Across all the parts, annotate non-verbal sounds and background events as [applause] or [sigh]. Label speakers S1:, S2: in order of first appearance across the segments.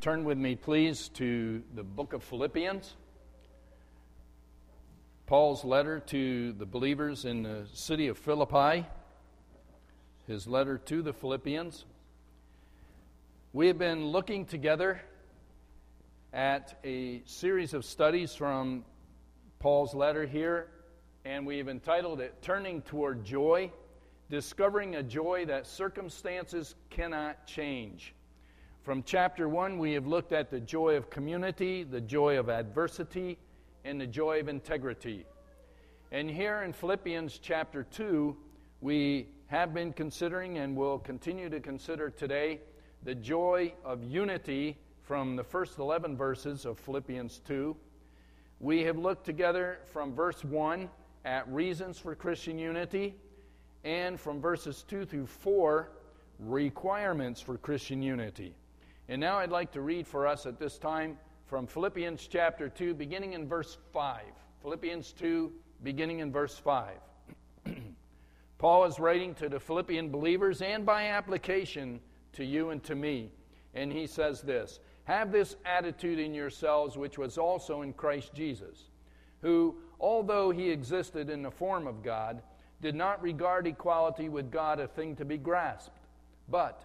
S1: Turn with me, please, to the book of Philippians. Paul's letter to the believers in the city of Philippi, his letter to the Philippians. We have been looking together at a series of studies from Paul's letter here, and we have entitled it Turning Toward Joy, Discovering a Joy That Circumstances Cannot Change. From chapter 1, we have looked at the joy of community, the joy of adversity, and the joy of integrity. And here in Philippians chapter 2, we have been considering and will continue to consider today the joy of unity from the first 11 verses of Philippians 2. We have looked together from verse 1 at reasons for Christian unity, and from verses 2 through 4, requirements for Christian unity. And now I'd like to read for us at this time from Philippians chapter 2, beginning in verse 5. Philippians 2, beginning in verse 5. [clears throat] Paul is writing to the Philippian believers and by application to you and to me. And he says this Have this attitude in yourselves, which was also in Christ Jesus, who, although he existed in the form of God, did not regard equality with God a thing to be grasped, but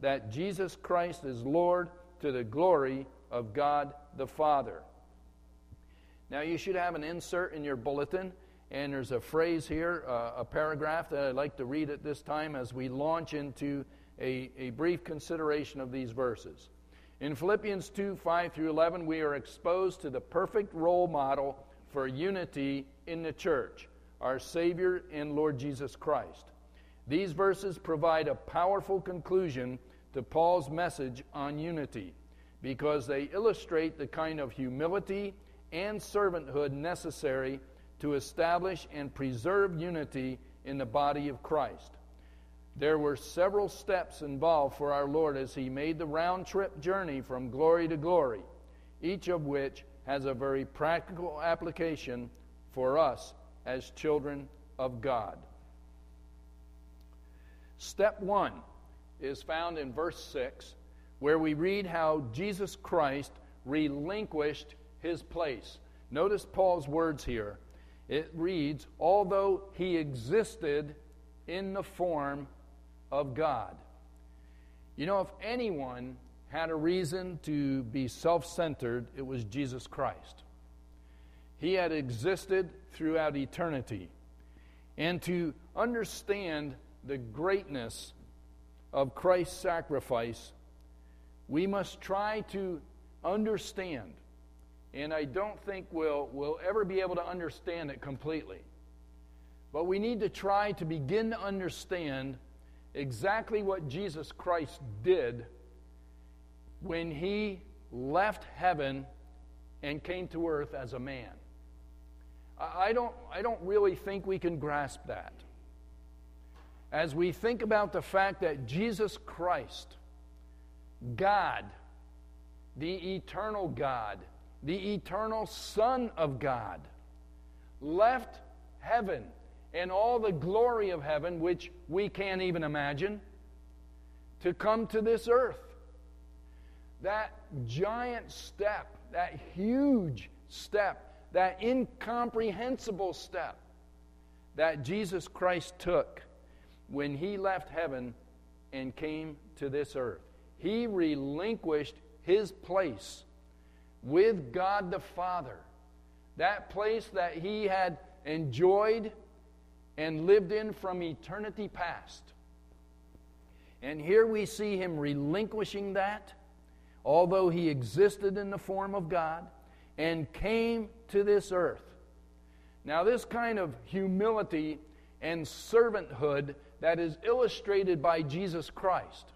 S1: that Jesus Christ is Lord to the glory of God the Father. Now, you should have an insert in your bulletin, and there's a phrase here, uh, a paragraph that I'd like to read at this time as we launch into a, a brief consideration of these verses. In Philippians 2 5 through 11, we are exposed to the perfect role model for unity in the church, our Savior and Lord Jesus Christ. These verses provide a powerful conclusion to Paul's message on unity because they illustrate the kind of humility and servanthood necessary to establish and preserve unity in the body of Christ. There were several steps involved for our Lord as he made the round trip journey from glory to glory, each of which has a very practical application for us as children of God. Step one is found in verse 6, where we read how Jesus Christ relinquished his place. Notice Paul's words here. It reads, although he existed in the form of God. You know, if anyone had a reason to be self centered, it was Jesus Christ. He had existed throughout eternity. And to understand the greatness of Christ's sacrifice, we must try to understand. And I don't think we'll, we'll ever be able to understand it completely. But we need to try to begin to understand exactly what Jesus Christ did when he left heaven and came to earth as a man. I don't, I don't really think we can grasp that as we think about the fact that Jesus Christ, God, the eternal God, the eternal Son of God, left heaven and all the glory of heaven, which we can't even imagine, to come to this earth. That giant step, that huge step, that incomprehensible step that Jesus Christ took when he left heaven and came to this earth. He relinquished his place with God the Father, that place that he had enjoyed and lived in from eternity past. And here we see him relinquishing that, although he existed in the form of God and came to this earth. Now, this kind of humility and servanthood that is illustrated by Jesus Christ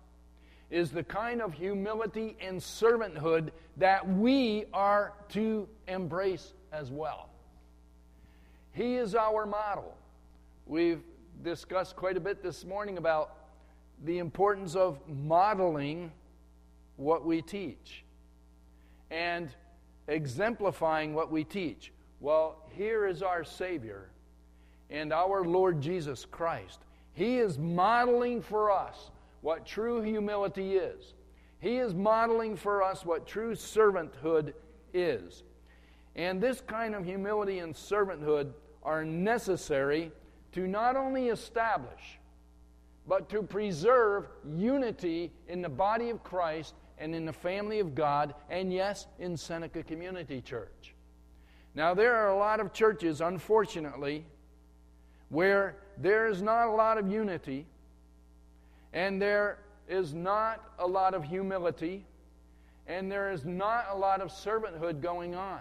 S1: is the kind of humility and servanthood that we are to embrace as well. He is our model. We've discussed quite a bit this morning about the importance of modeling what we teach and exemplifying what we teach. Well, here is our Savior and our Lord Jesus Christ. He is modeling for us what true humility is. He is modeling for us what true servanthood is. And this kind of humility and servanthood are necessary to not only establish, but to preserve unity in the body of Christ and in the family of God, and yes, in Seneca Community Church. Now, there are a lot of churches, unfortunately, where there is not a lot of unity and there is not a lot of humility, and there is not a lot of servanthood going on.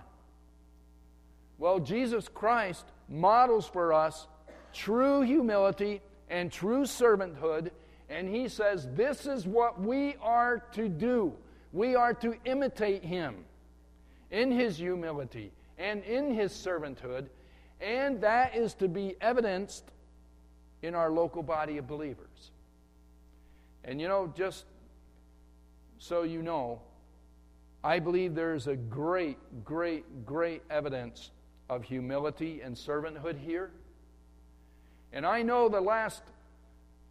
S1: Well, Jesus Christ models for us true humility and true servanthood, and he says this is what we are to do. We are to imitate him in his humility and in his servanthood, and that is to be evidenced in our local body of believers. And you know, just so you know, I believe there's a great, great, great evidence of humility and servanthood here. And I know the last,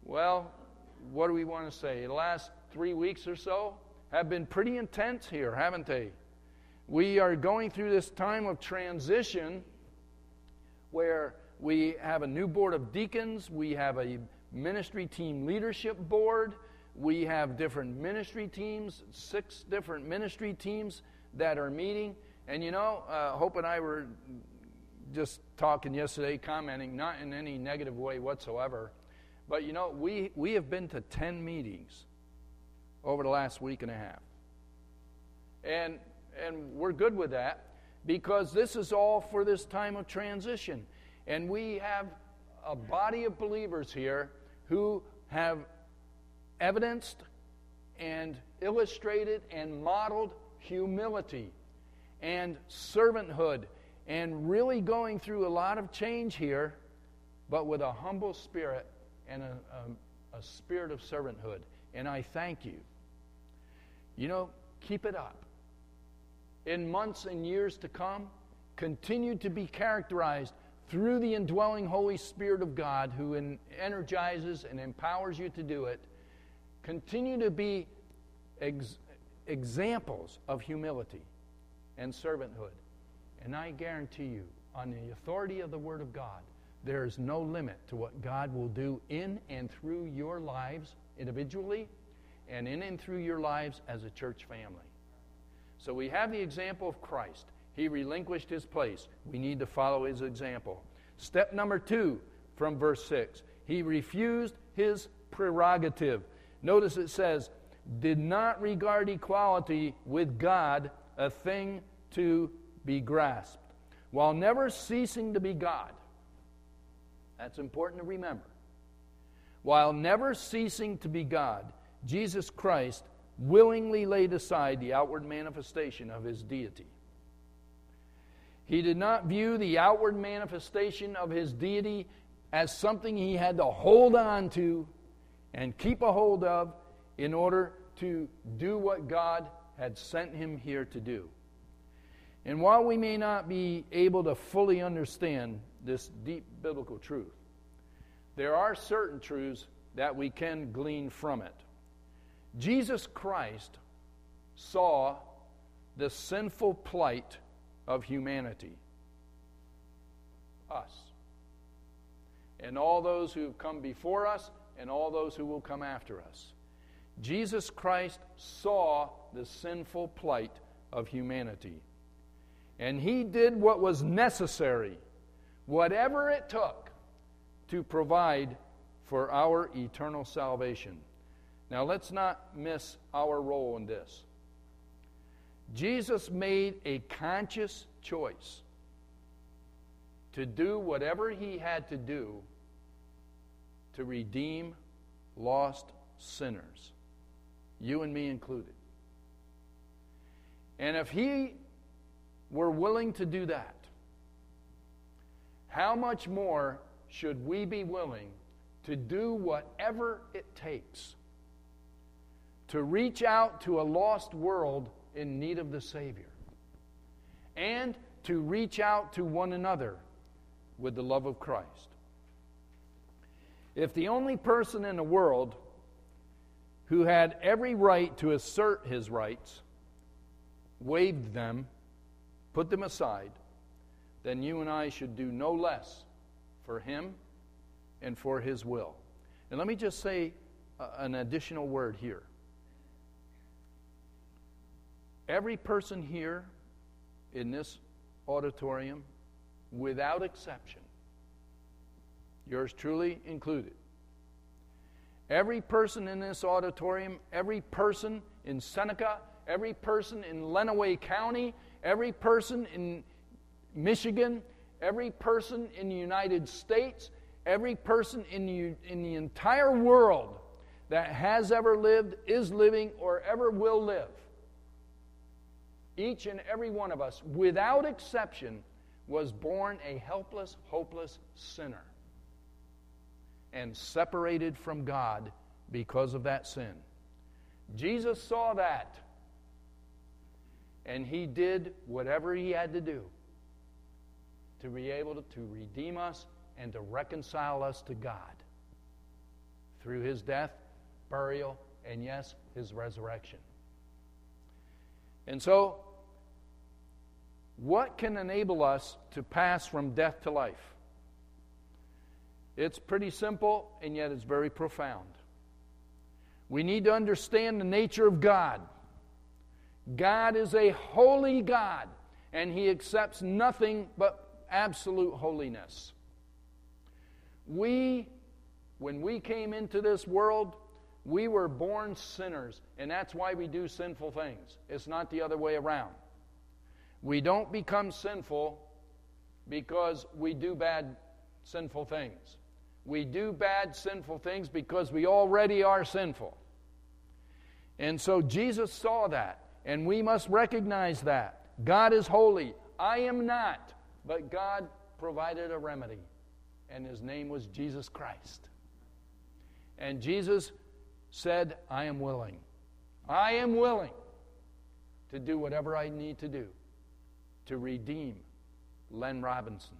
S1: well, what do we want to say? The last three weeks or so have been pretty intense here, haven't they? We are going through this time of transition where we have a new board of deacons, we have a ministry team leadership board. We have different ministry teams, six different ministry teams that are meeting. And you know, uh, Hope and I were just talking yesterday, commenting, not in any negative way whatsoever. But you know, we, we have been to 10 meetings over the last week and a half. And, and we're good with that because this is all for this time of transition. And we have a body of believers here who have evidenced and illustrated and modeled humility and servanthood and really going through a lot of change here, but with a humble spirit and a, a, a spirit of servanthood. And I thank you. You know, keep it up. In months and years to come, continue to be characterized through the indwelling Holy Spirit of God who energizes and empowers you to do it, continue to be ex- examples of humility and servanthood. And I guarantee you, on the authority of the Word of God, there is no limit to what God will do in and through your lives individually and in and through your lives as a church family. So we have the example of Christ. He relinquished his place. We need to follow his example. Step number two from verse 6 he refused his prerogative. Notice it says, did not regard equality with God a thing to be grasped, while never ceasing to be God. That's important to remember. While never ceasing to be God, Jesus Christ willingly laid aside the outward manifestation of his deity. He did not view the outward manifestation of his deity as something he had to hold on to and keep a hold of in order to do what God had sent him here to do. And while we may not be able to fully understand this deep biblical truth, there are certain truths that we can glean from it. Jesus Christ saw the sinful plight of humanity us. And all those who have come before us and all those who will come after us. Jesus Christ saw the sinful plight of humanity. And he did what was necessary, whatever it took, to provide for our eternal salvation. Now, let's not miss our role in this. Jesus made a conscious choice to do whatever he had to do to redeem lost sinners. you and me included. And if He were willing to do that, how much more should we be willing to do whatever it takes to reach out to a lost world in need of the Savior and to reach out to one another with the love of Christ? If the only person in the world who had every right to assert his rights waived them, put them aside, then you and I should do no less for him and for his will. And let me just say uh, an additional word here. Every person here in this auditorium, without exception, yours truly included, every person in this auditorium, every person in Seneca, every person in Lenawee County, every person in Michigan, every person in the United States, every person in the, in the entire world that has ever lived, is living, or ever will live. Each and every one of us, without exception, was born a helpless, hopeless sinner and separated from God because of that sin. Jesus saw that, and he did whatever he had to do to be able to, to redeem us and to reconcile us to God through his death, burial, and yes, his resurrection. And so, what can enable us to pass from death to life? It's pretty simple, and yet it's very profound. We need to understand the nature of God. God is a holy God, and He accepts nothing but absolute holiness. We, when we came into this world, we were born sinners, and that's why we do sinful things. It's not the other way around. We don't become sinful because we do bad, sinful things. We do bad, sinful things because we already are sinful. And so Jesus saw that, and we must recognize that. God is holy. I am not, but God provided a remedy and his name was Jesus Christ. And Jesus said, I am willing. I am willing to do whatever I need to do to redeem Len Robinson,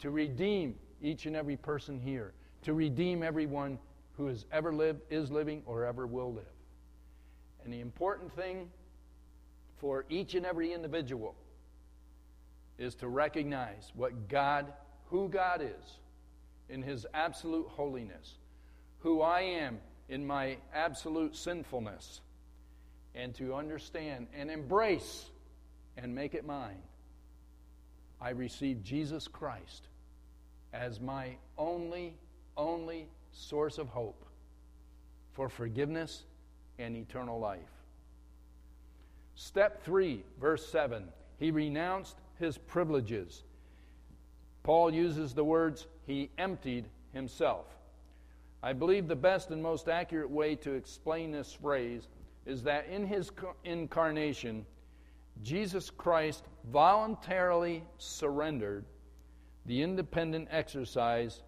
S1: to redeem each and every person here, to redeem everyone who has ever lived, is living, or ever will live. And the important thing for each and every individual is to recognize what God who God is in His absolute holiness, who I am in my absolute sinfulness, and to understand and embrace and make it mine. I receive Jesus Christ as my only, only source of hope for forgiveness and eternal life. Step 3, verse 7. He renounced his privileges Paul uses the words, he emptied himself. I believe the best and most accurate way to explain this phrase is that in his incarnation, Jesus Christ voluntarily surrendered the independent exercise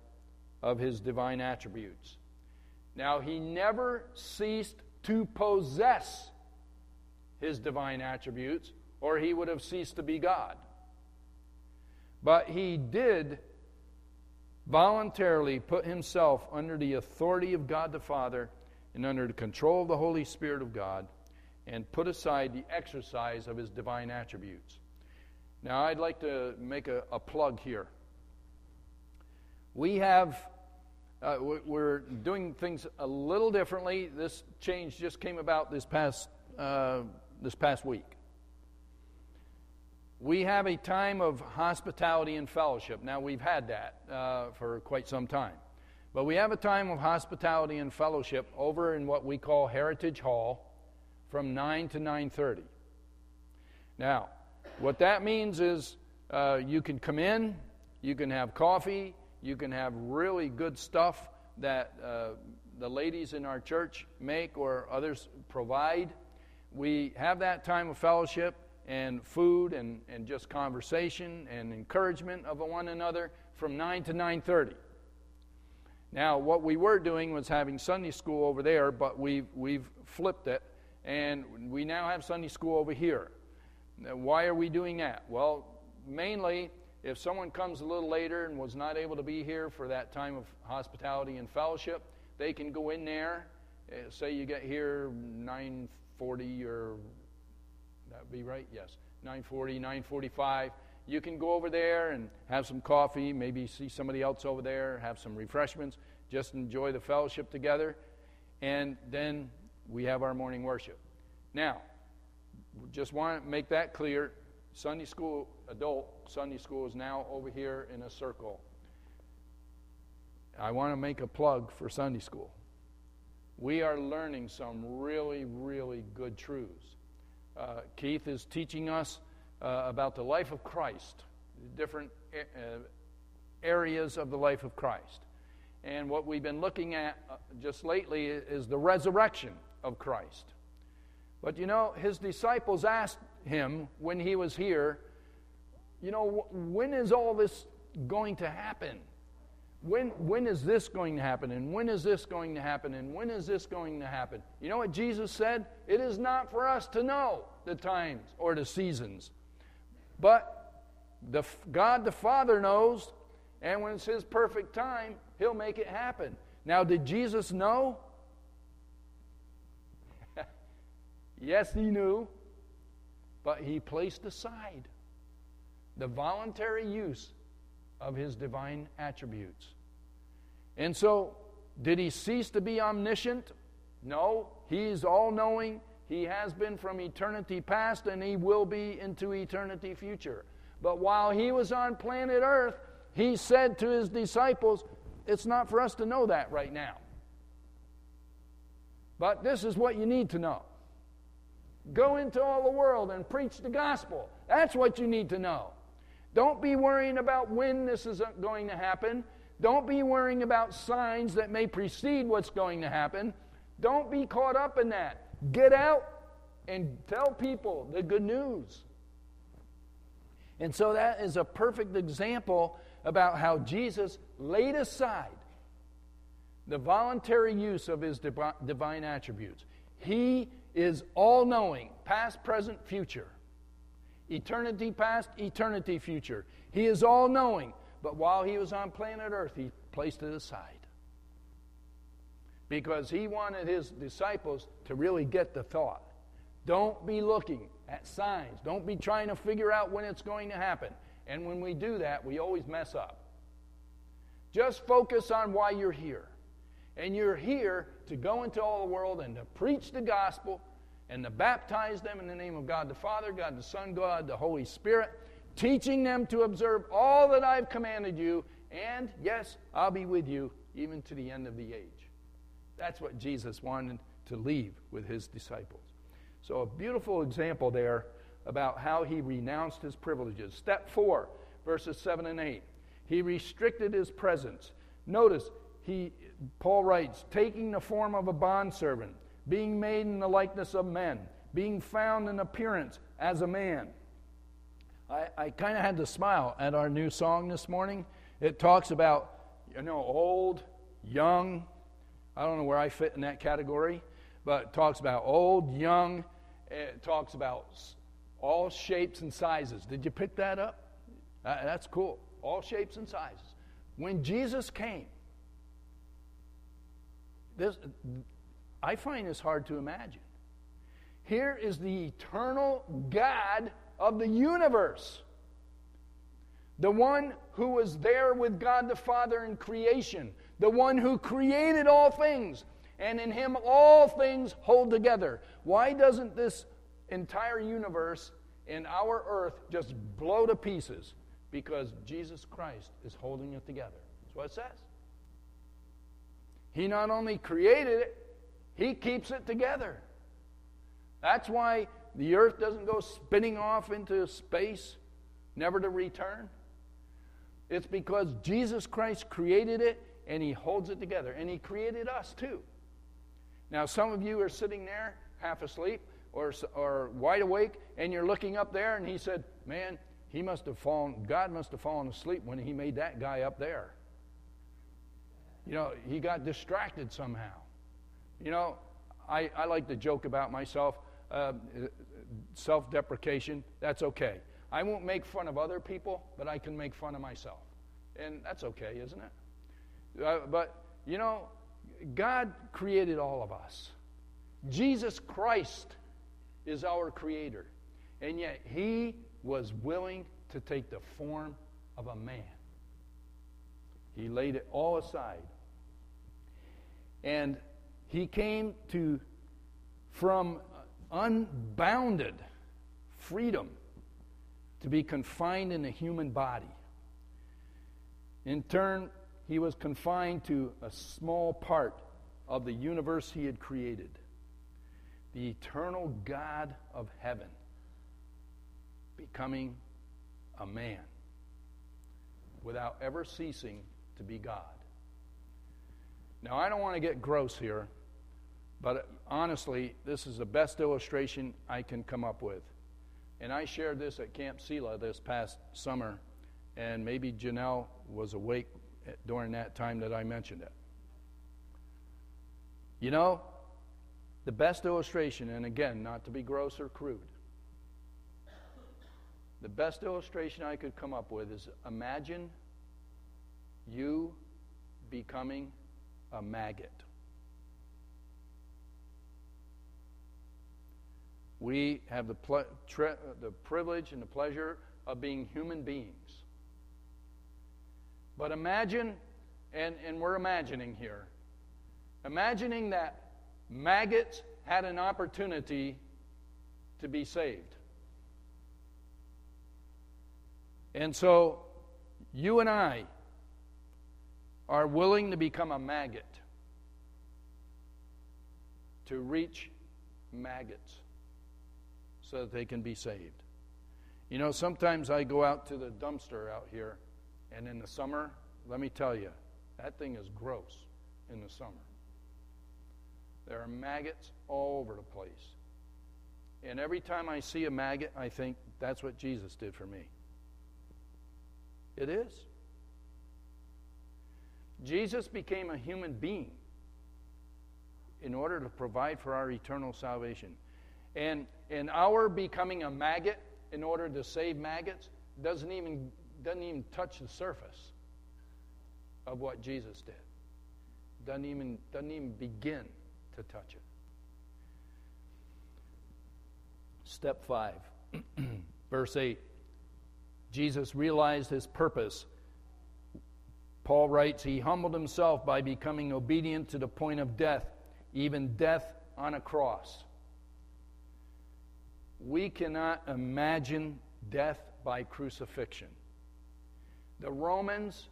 S1: of his divine attributes. Now, he never ceased to possess his divine attributes, or he would have ceased to be God. But he did voluntarily put himself under the authority of God the Father and under the control of the Holy Spirit of God and put aside the exercise of his divine attributes. Now, I'd like to make a, a plug here. We have, uh, we're doing things a little differently. This change just came about this past, uh, this past week we have a time of hospitality and fellowship. Now, we've had that uh, for quite some time. But we have a time of hospitality and fellowship over in what we call Heritage Hall from 9 to 9.30. Now, what that means is uh, you can come in, you can have coffee, you can have really good stuff that uh, the ladies in our church make or others provide. We have that time of fellowship and food and, and just conversation and encouragement of one another from 9 to 9.30 now what we were doing was having sunday school over there but we've, we've flipped it and we now have sunday school over here. Now, why are we doing that? Well mainly if someone comes a little later and was not able to be here for that time of hospitality and fellowship they can go in there. Uh, say you get here 940 or that be right? Yes. 940 945 you can go over there and have some coffee maybe see somebody else over there have some refreshments just enjoy the fellowship together. And then we have our morning worship. Now just want to make that clear. Sunday school adult sunday school is now over here in a circle. I want to make a plug for sunday school. We are learning some really really good truths. Uh, Keith is teaching us uh, about the life of Christ, different uh, areas of the life of Christ. And what we've been looking at uh, just lately is the resurrection of Christ. But you know, his disciples asked him when he was here, you know, when is all this going to happen? When, when is this going to happen? And when is this going to happen? And when is this going to happen? You know what Jesus said? It is not for us to know the times or the seasons. But the, God the Father knows, and when it's His perfect time, He'll make it happen. Now, did Jesus know? Yes, He knew, but He placed aside the voluntary use of his divine attributes. And so, did he cease to be omniscient? No, he's all knowing. He has been from eternity past and he will be into eternity future. But while he was on planet Earth, he said to his disciples, It's not for us to know that right now. But this is what you need to know. Go into all the world and preach the gospel. That's what you need to know. Don't be worrying about when this is going to happen. Don't be worrying about signs that may precede what's going to happen. Don't be caught up in that. Get out and tell people the good news. And so that is a perfect example about how Jesus laid aside the voluntary use of his divine attributes. He is all knowing, past, present, future eternity past, eternity future. He is all knowing, but while he was on planet Earth, he placed it aside. Because he wanted his disciples to really get the thought. Don't be looking at signs. Don't be trying to figure out when it's going to happen. And when we do that, we always mess up. Just focus on why you're here. And you're here to go into all the world and to preach the gospel and to baptize them in the name of God the Father, God the Son, God the Holy Spirit, teaching them to observe all that I've commanded you, and yes, I'll be with you even to the end of the age. That's what Jesus wanted to leave with his disciples. So, a beautiful example there about how he renounced his privileges. Step four, verses 7 and 8. He restricted his presence. Notice, he, Paul writes, taking the form of a bondservant being made in the likeness of men, being found in appearance as a man. I, I kind of had to smile at our new song this morning. It talks about, you know, old, young. I don't know where I fit in that category, but it talks about old, young. It talks about all shapes and sizes. Did you pick that up? Uh, that's cool. All shapes and sizes. When Jesus came, this, I find this hard to imagine. Here is the eternal God of the universe, the one who was there with God the Father in creation, the one who created all things, and in him all things hold together. Why doesn't this entire universe and our earth just blow to pieces? Because Jesus Christ is holding it together. That's what it says. He not only created it, he keeps it together. That's why the earth doesn't go spinning off into space, never to return. It's because Jesus Christ created it and He holds it together. And He created us too. Now, some of you are sitting there half asleep or, or wide awake, and you're looking up there, and he said, Man, he must have fallen, God must have fallen asleep when he made that guy up there. You know, he got distracted somehow. You know, I, I like to joke about myself. Uh, self deprecation, that's okay. I won't make fun of other people, but I can make fun of myself. And that's okay, isn't it? Uh, but, you know, God created all of us. Jesus Christ is our creator. And yet, he was willing to take the form of a man. He laid it all aside. And he came to, from unbounded freedom, to be confined in a human body. In turn, he was confined to a small part of the universe he had created. The eternal God of heaven becoming a man without ever ceasing to be God. Now, I don't want to get gross here, but uh, honestly, this is the best illustration I can come up with. And I shared this at Camp Sela this past summer, and maybe Janelle was awake during that time that I mentioned it. You know, the best illustration, and again, not to be gross or crude, the best illustration I could come up with is imagine you becoming a maggot. We have the, ple- tri- the privilege and the pleasure of being human beings. But imagine, and, and we're imagining here, imagining that maggots had an opportunity to be saved. And so you and I are willing to become a maggot to reach maggots so that they can be saved. You know, sometimes I go out to the dumpster out here, and in the summer, let me tell you, that thing is gross in the summer. There are maggots all over the place. And every time I see a maggot, I think that's what Jesus did for me. It is. Jesus became a human being in order to provide for our eternal salvation. And, and our becoming a maggot in order to save maggots doesn't even, doesn't even touch the surface of what Jesus did. Doesn't even, doesn't even begin to touch it. Step 5, [clears throat] verse 8. Jesus realized his purpose. Paul writes, He humbled himself by becoming obedient to the point of death, even death on a cross. We cannot imagine death by crucifixion. The Romans,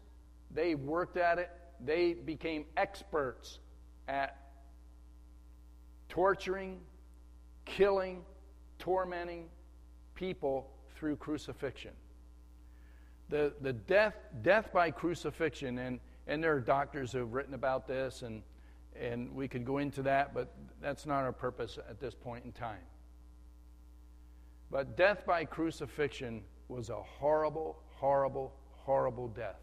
S1: they worked at it, they became experts at torturing, killing, tormenting people through crucifixion the, the death, death by crucifixion, and, and there are doctors who have written about this, and, and we could go into that, but that's not our purpose at this point in time. But death by crucifixion was a horrible, horrible, horrible death.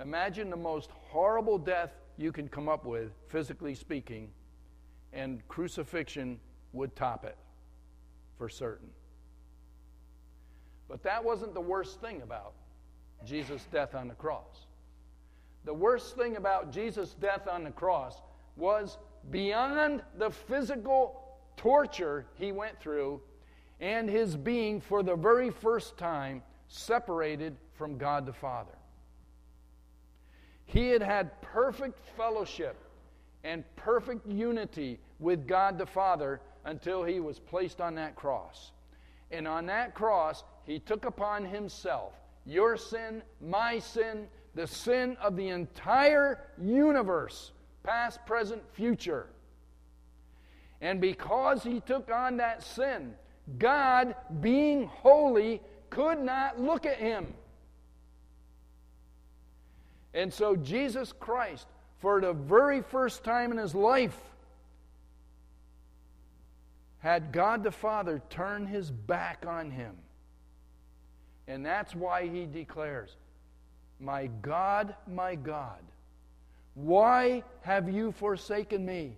S1: Imagine the most horrible death you can come up with, physically speaking, and crucifixion would top it for certain. But that wasn't the worst thing about Jesus' death on the cross. The worst thing about Jesus' death on the cross was beyond the physical torture he went through and his being, for the very first time, separated from God the Father. He had had perfect fellowship and perfect unity with God the Father until he was placed on that cross. And on that cross, he took upon himself your sin, my sin, the sin of the entire universe, past, present, future. And because he took on that sin, God, being holy, could not look at him. And so Jesus Christ, for the very first time in his life, had God the Father turn his back on him. And that's why he declares, My God, my God, why have you forsaken me?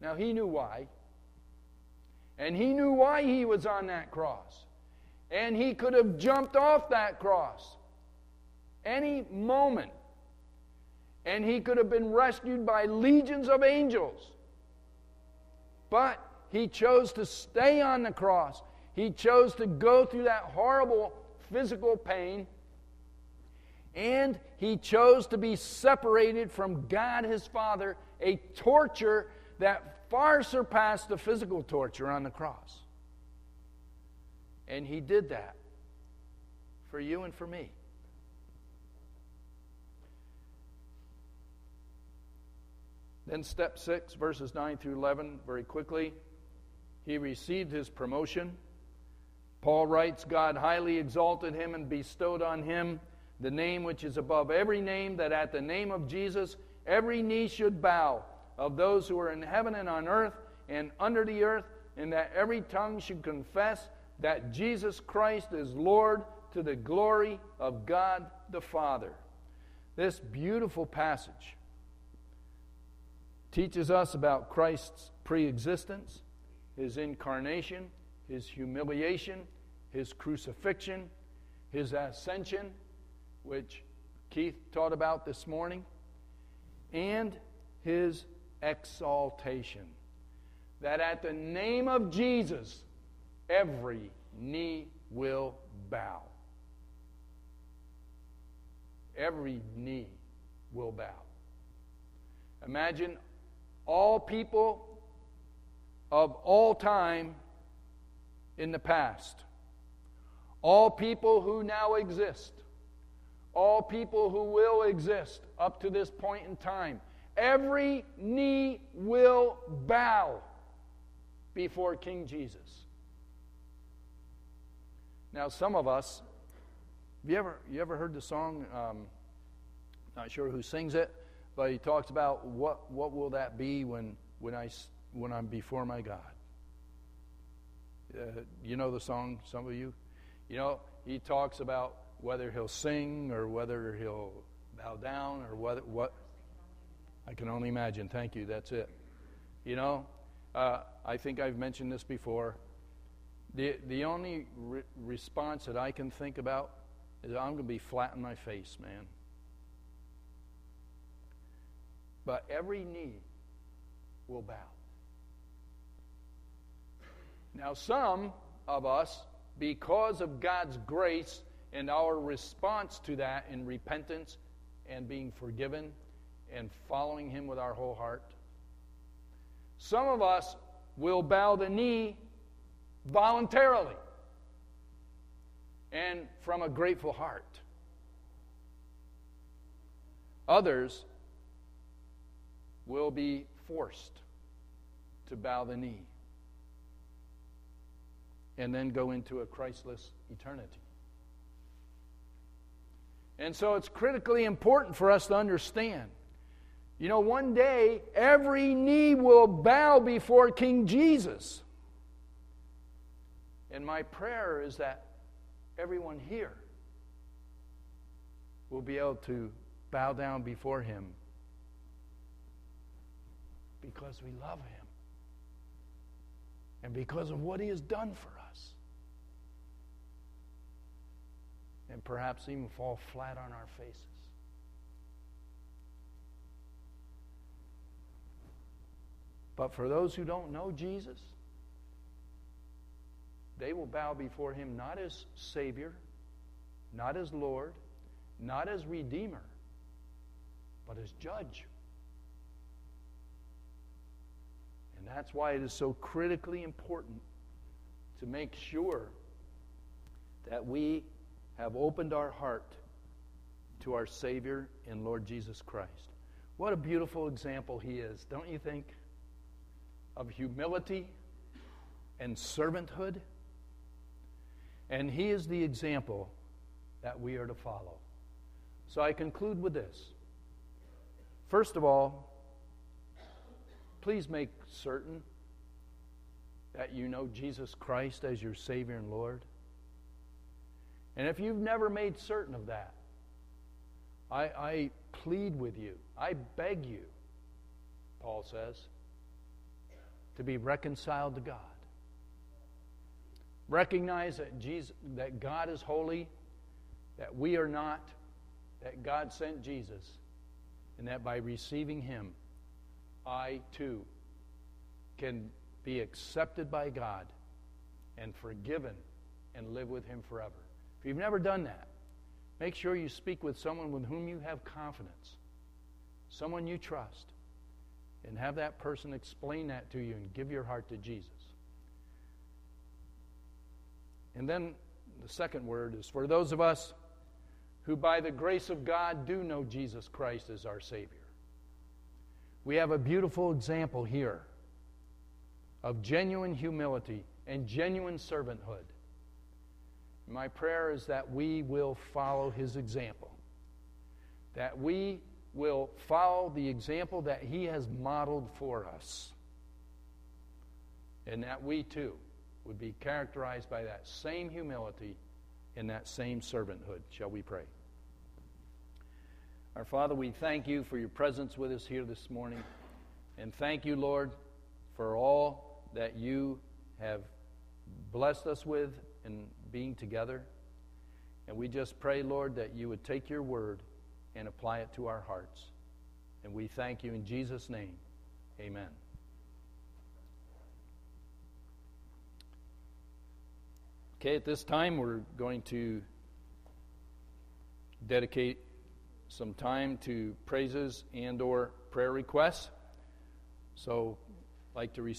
S1: Now, he knew why. And he knew why he was on that cross. And he could have jumped off that cross any moment. And he could have been rescued by legions of angels. But he chose to stay on the cross. He chose to go through that horrible physical pain. And he chose to be separated from God his Father, a torture that far surpassed the physical torture on the cross. And he did that for you and for me. Then, step six, verses 9 through 11, very quickly. He received his promotion. Paul writes God highly exalted him and bestowed on him the name which is above every name, that at the name of Jesus every knee should bow, of those who are in heaven and on earth and under the earth, and that every tongue should confess that Jesus Christ is Lord to the glory of God the Father. This beautiful passage teaches us about Christ's pre-existence, his incarnation, his humiliation, his crucifixion, his ascension, which Keith taught about this morning, and his exaltation. That at the name of Jesus, every knee will bow. Every knee will bow. Imagine all people of all time in the past, all people who now exist, all people who will exist up to this point in time. Every knee will bow before King Jesus. Now, some of us, have you ever, you ever heard the song? Um, not sure who sings it, but he talks about what, what will that be when, when, I, when I'm before my God. Uh, you know the song, some of you? You know, he talks about whether he'll sing or whether he'll bow down or whether, what. I can only imagine. Thank you. That's it. You know, uh, I think I've mentioned this before. The, the only re- response that I can think about is I'm going to be flat in my face, man. but every knee will bow. Now, some of us, because of God's grace and our response to that in repentance and being forgiven and following Him with our whole heart, some of us will bow the knee voluntarily and from a grateful heart. Others will be forced to bow the knee and then go into a Christless eternity. And so it's critically important for us to understand. You know, one day every knee will bow before King Jesus. And my prayer is that everyone here will be able to bow down before him because we love Him and because of what He has done for us. And perhaps even fall flat on our faces. But for those who don't know Jesus, they will bow before Him not as Savior, not as Lord, not as Redeemer, but as Judge. And that's why it is so critically important to make sure that we have opened our heart to our Savior and Lord Jesus Christ. What a beautiful example he is, don't you think? Of humility and servanthood. And he is the example that we are to follow. So I conclude with this. First of all, please make certain that you know Jesus Christ as your Savior and Lord? And if you've never made certain of that, I, I plead with you, I beg you, Paul says, to be reconciled to God. Recognize that, Jesus, that God is holy, that we are not, that God sent Jesus, and that by receiving Him, I too can be accepted by God and forgiven and live with Him forever. If you've never done that, make sure you speak with someone with whom you have confidence, someone you trust, and have that person explain that to you and give your heart to Jesus. And then the second word is for those of us who, by the grace of God, do know Jesus Christ as our Savior. We have a beautiful example here of genuine humility and genuine servanthood. My prayer is that we will follow his example, that we will follow the example that he has modeled for us, and that we too would be characterized by that same humility and that same servanthood. Shall we pray? Our Father, we thank you for your presence with us here this morning. And thank you, Lord, for all that you have blessed us with in being together. And we just pray, Lord, that you would take your word and apply it to our hearts. And we thank you in Jesus' name. Amen. Okay, at this time, we're going to dedicate some time to praises and or prayer requests. So, I'd like to receive